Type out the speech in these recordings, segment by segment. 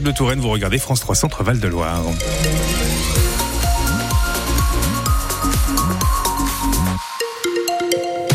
de Touraine, vous regardez France 3 Centre Val de Loire.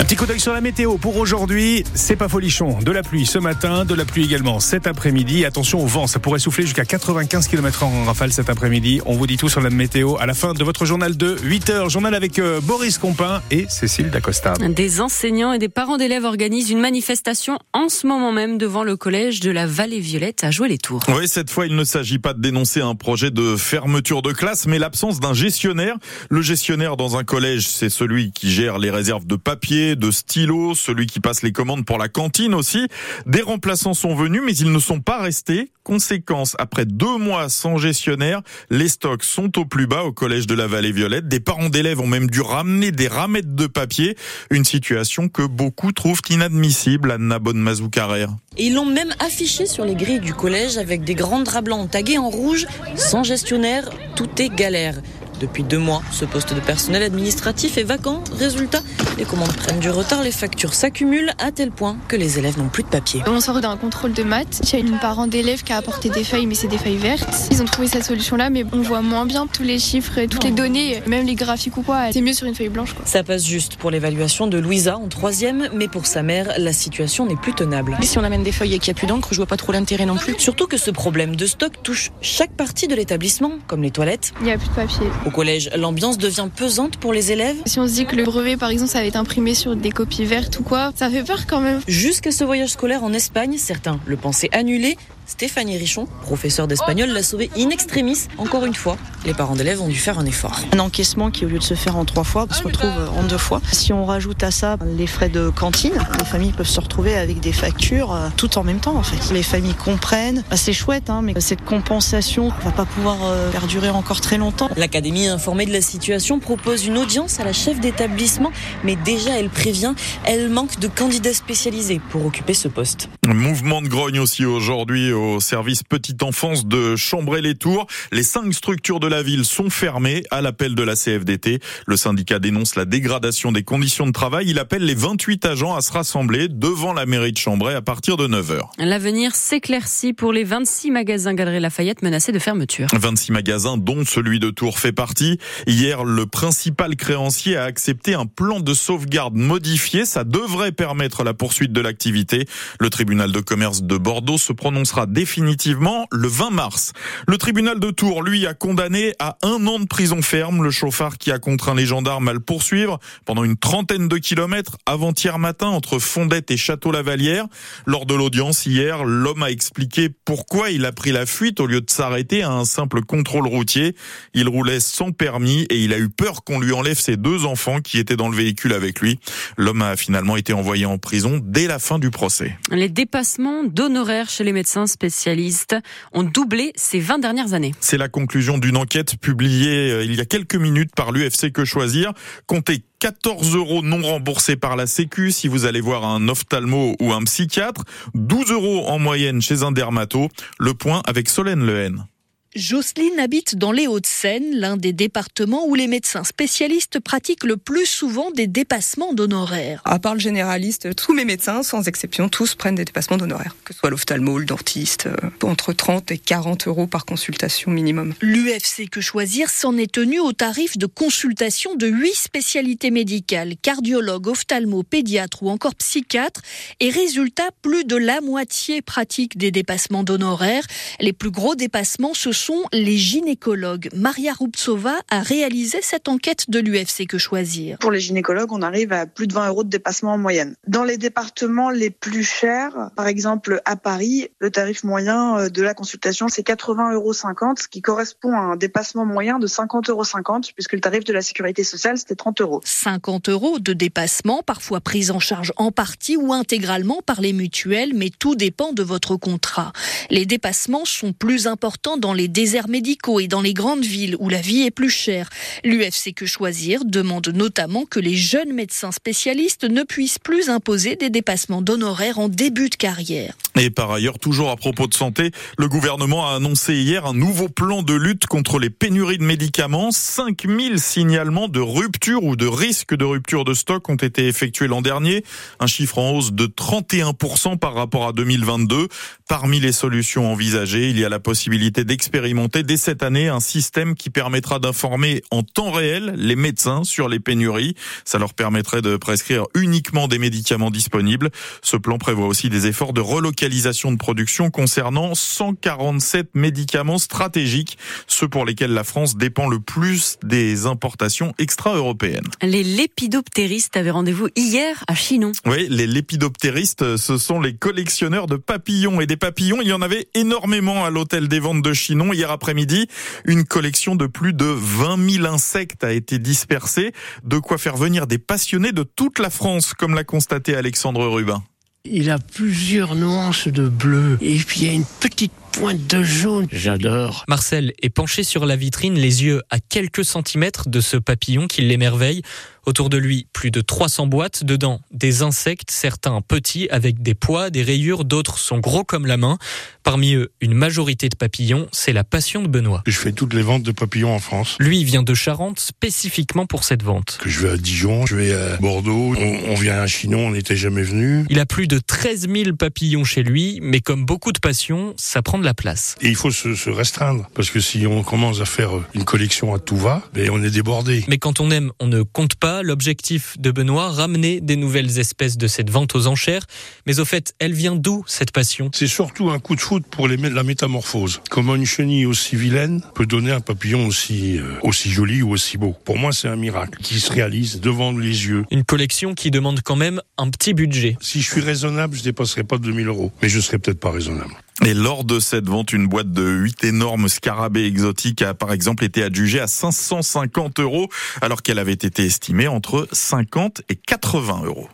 Petit coup d'œil sur la météo pour aujourd'hui. C'est pas folichon. De la pluie ce matin, de la pluie également cet après-midi. Attention au vent, ça pourrait souffler jusqu'à 95 km en rafale cet après-midi. On vous dit tout sur la météo à la fin de votre journal de 8 heures. Journal avec euh, Boris Compin et Cécile Dacosta. Des enseignants et des parents d'élèves organisent une manifestation en ce moment même devant le collège de la Vallée Violette à jouer les tours. Oui, cette fois, il ne s'agit pas de dénoncer un projet de fermeture de classe, mais l'absence d'un gestionnaire. Le gestionnaire dans un collège, c'est celui qui gère les réserves de papier, de stylos, celui qui passe les commandes pour la cantine aussi. Des remplaçants sont venus, mais ils ne sont pas restés. Conséquence, après deux mois sans gestionnaire, les stocks sont au plus bas au collège de la Vallée Violette. Des parents d'élèves ont même dû ramener des ramettes de papier. Une situation que beaucoup trouvent inadmissible, Anna Bonne carrère Et ils l'ont même affiché sur les grilles du collège avec des grands draps blancs tagués en rouge. Sans gestionnaire, tout est galère. Depuis deux mois, ce poste de personnel administratif est vacant. Résultat, les commandes prennent du retard, les factures s'accumulent à tel point que les élèves n'ont plus de papier. On sort d'un contrôle de maths. Il y a une parent d'élève qui a apporté des feuilles, mais c'est des feuilles vertes. Ils ont trouvé cette solution-là, mais on voit moins bien tous les chiffres, toutes les données, même les graphiques ou quoi. C'est mieux sur une feuille blanche. Quoi. Ça passe juste pour l'évaluation de Louisa en troisième, mais pour sa mère, la situation n'est plus tenable. si on amène des feuilles et qu'il n'y a plus d'encre, je vois pas trop l'intérêt non plus. Surtout que ce problème de stock touche chaque partie de l'établissement, comme les toilettes. Il n'y a plus de papier. Au collège, l'ambiance devient pesante pour les élèves Si on se dit que le brevet, par exemple, ça va être imprimé sur des copies vertes ou quoi, ça fait peur quand même. Jusqu'à ce voyage scolaire en Espagne, certains le pensaient annulé, Stéphanie Richon, professeur d'espagnol, l'a sauvé in extremis. Encore une fois, les parents d'élèves ont dû faire un effort. Un encaissement qui, au lieu de se faire en trois fois, se retrouve en deux fois. Si on rajoute à ça les frais de cantine, les familles peuvent se retrouver avec des factures euh, tout en même temps, en fait. Les familles comprennent. Bah, c'est chouette, hein, mais cette compensation va pas pouvoir euh, perdurer encore très longtemps. L'académie informée de la situation propose une audience à la chef d'établissement, mais déjà elle prévient, elle manque de candidats spécialisés pour occuper ce poste. Mouvement de grogne aussi aujourd'hui au service petite enfance de Chambray-les-Tours. Les cinq structures de la ville sont fermées à l'appel de la CFDT. Le syndicat dénonce la dégradation des conditions de travail. Il appelle les 28 agents à se rassembler devant la mairie de Chambray à partir de 9h. L'avenir s'éclaircit pour les 26 magasins Galerie Lafayette menacés de fermeture. 26 magasins dont celui de Tours fait partie. Hier, le principal créancier a accepté un plan de sauvegarde modifié. Ça devrait permettre la poursuite de l'activité. Le tribunal de commerce de Bordeaux se prononcera définitivement le 20 mars. Le tribunal de Tours, lui, a condamné à un an de prison ferme le chauffard qui a contraint les gendarmes à le poursuivre pendant une trentaine de kilomètres avant-hier matin entre Fondette et Château-Lavalière. Lors de l'audience hier, l'homme a expliqué pourquoi il a pris la fuite au lieu de s'arrêter à un simple contrôle routier. Il roulait sans permis et il a eu peur qu'on lui enlève ses deux enfants qui étaient dans le véhicule avec lui. L'homme a finalement été envoyé en prison dès la fin du procès. Les dépassements d'honoraires chez les médecins spécialistes ont doublé ces 20 dernières années. C'est la conclusion d'une enquête publiée euh, il y a quelques minutes par l'UFC Que Choisir. Comptez 14 euros non remboursés par la Sécu si vous allez voir un ophtalmo ou un psychiatre, 12 euros en moyenne chez un dermato. Le point avec Solène Lehen. Jocelyne habite dans les Hauts-de-Seine, l'un des départements où les médecins spécialistes pratiquent le plus souvent des dépassements d'honoraires. À part le généraliste, tous mes médecins, sans exception, tous prennent des dépassements d'honoraires, que ce soit l'ophtalmo, le dentiste, euh, entre 30 et 40 euros par consultation minimum. L'UFC Que Choisir s'en est tenu au tarif de consultation de 8 spécialités médicales, cardiologue, ophtalmo, pédiatre ou encore psychiatre, et résultat, plus de la moitié pratique des dépassements d'honoraires. Les plus gros dépassements, ce sont les gynécologues. Maria Rubtsova a réalisé cette enquête de l'UFC Que Choisir. Pour les gynécologues, on arrive à plus de 20 euros de dépassement en moyenne. Dans les départements les plus chers, par exemple à Paris, le tarif moyen euh, de la consultation, c'est 80,50 euros, ce qui correspond à un dépassement moyen de 50,50 euros, puisque le tarif de la sécurité sociale, c'était 30 euros. 50 euros de dépassement, parfois pris en charge en partie ou intégralement par les mutuelles, mais tout dépend de votre contrat. Les dépassements sont plus importants dans les déserts médicaux et dans les grandes villes où la vie est plus chère. L'UFC Que Choisir demande notamment que les jeunes médecins spécialistes ne puissent plus imposer des dépassements d'honoraires en début de carrière. Et par ailleurs, toujours à propos de santé, le gouvernement a annoncé hier un nouveau plan de lutte contre les pénuries de médicaments. 5000 signalements de rupture ou de risque de rupture de stock ont été effectués l'an dernier, un chiffre en hausse de 31% par rapport à 2022. Parmi les solutions envisagées, il y a la possibilité d'expérimenter dès cette année un système qui permettra d'informer en temps réel les médecins sur les pénuries. Ça leur permettrait de prescrire uniquement des médicaments disponibles. Ce plan prévoit aussi des efforts de relocalisation de production concernant 147 médicaments stratégiques, ceux pour lesquels la France dépend le plus des importations extra-européennes. Les lépidoptéristes avaient rendez-vous hier à Chinon. Oui, les lépidoptéristes, ce sont les collectionneurs de papillons et des papillons. Il y en avait énormément à l'hôtel des ventes de Chinon hier après-midi. Une collection de plus de 20 000 insectes a été dispersée. De quoi faire venir des passionnés de toute la France, comme l'a constaté Alexandre Rubin. Il a plusieurs nuances de bleu et puis il y a une petite pointe de jaune. J'adore. Marcel est penché sur la vitrine, les yeux à quelques centimètres de ce papillon qui l'émerveille. Autour de lui, plus de 300 boîtes, dedans des insectes, certains petits avec des poids, des rayures, d'autres sont gros comme la main. Parmi eux, une majorité de papillons, c'est la passion de Benoît. Je fais toutes les ventes de papillons en France. Lui vient de Charente spécifiquement pour cette vente. Que je vais à Dijon, je vais à Bordeaux, on, on vient à Chinon, on n'était jamais venu. Il a plus de 13 000 papillons chez lui, mais comme beaucoup de passions, ça prend de la place. Et il faut se, se restreindre, parce que si on commence à faire une collection à tout va, ben on est débordé. Mais quand on aime, on ne compte pas. L'objectif de Benoît, ramener des nouvelles espèces de cette vente aux enchères. Mais au fait, elle vient d'où cette passion? C'est surtout un coup de foot pour les, la métamorphose. Comment une chenille aussi vilaine peut donner un papillon aussi, euh, aussi joli ou aussi beau? Pour moi, c'est un miracle qui se réalise devant les yeux. Une collection qui demande quand même un petit budget. Si je suis raisonnable, je dépasserai pas 2000 euros. Mais je serai peut-être pas raisonnable. Et lors de cette vente, une boîte de 8 énormes scarabées exotiques a par exemple été adjugée à 550 euros alors qu'elle avait été estimée entre 50 et 80 euros.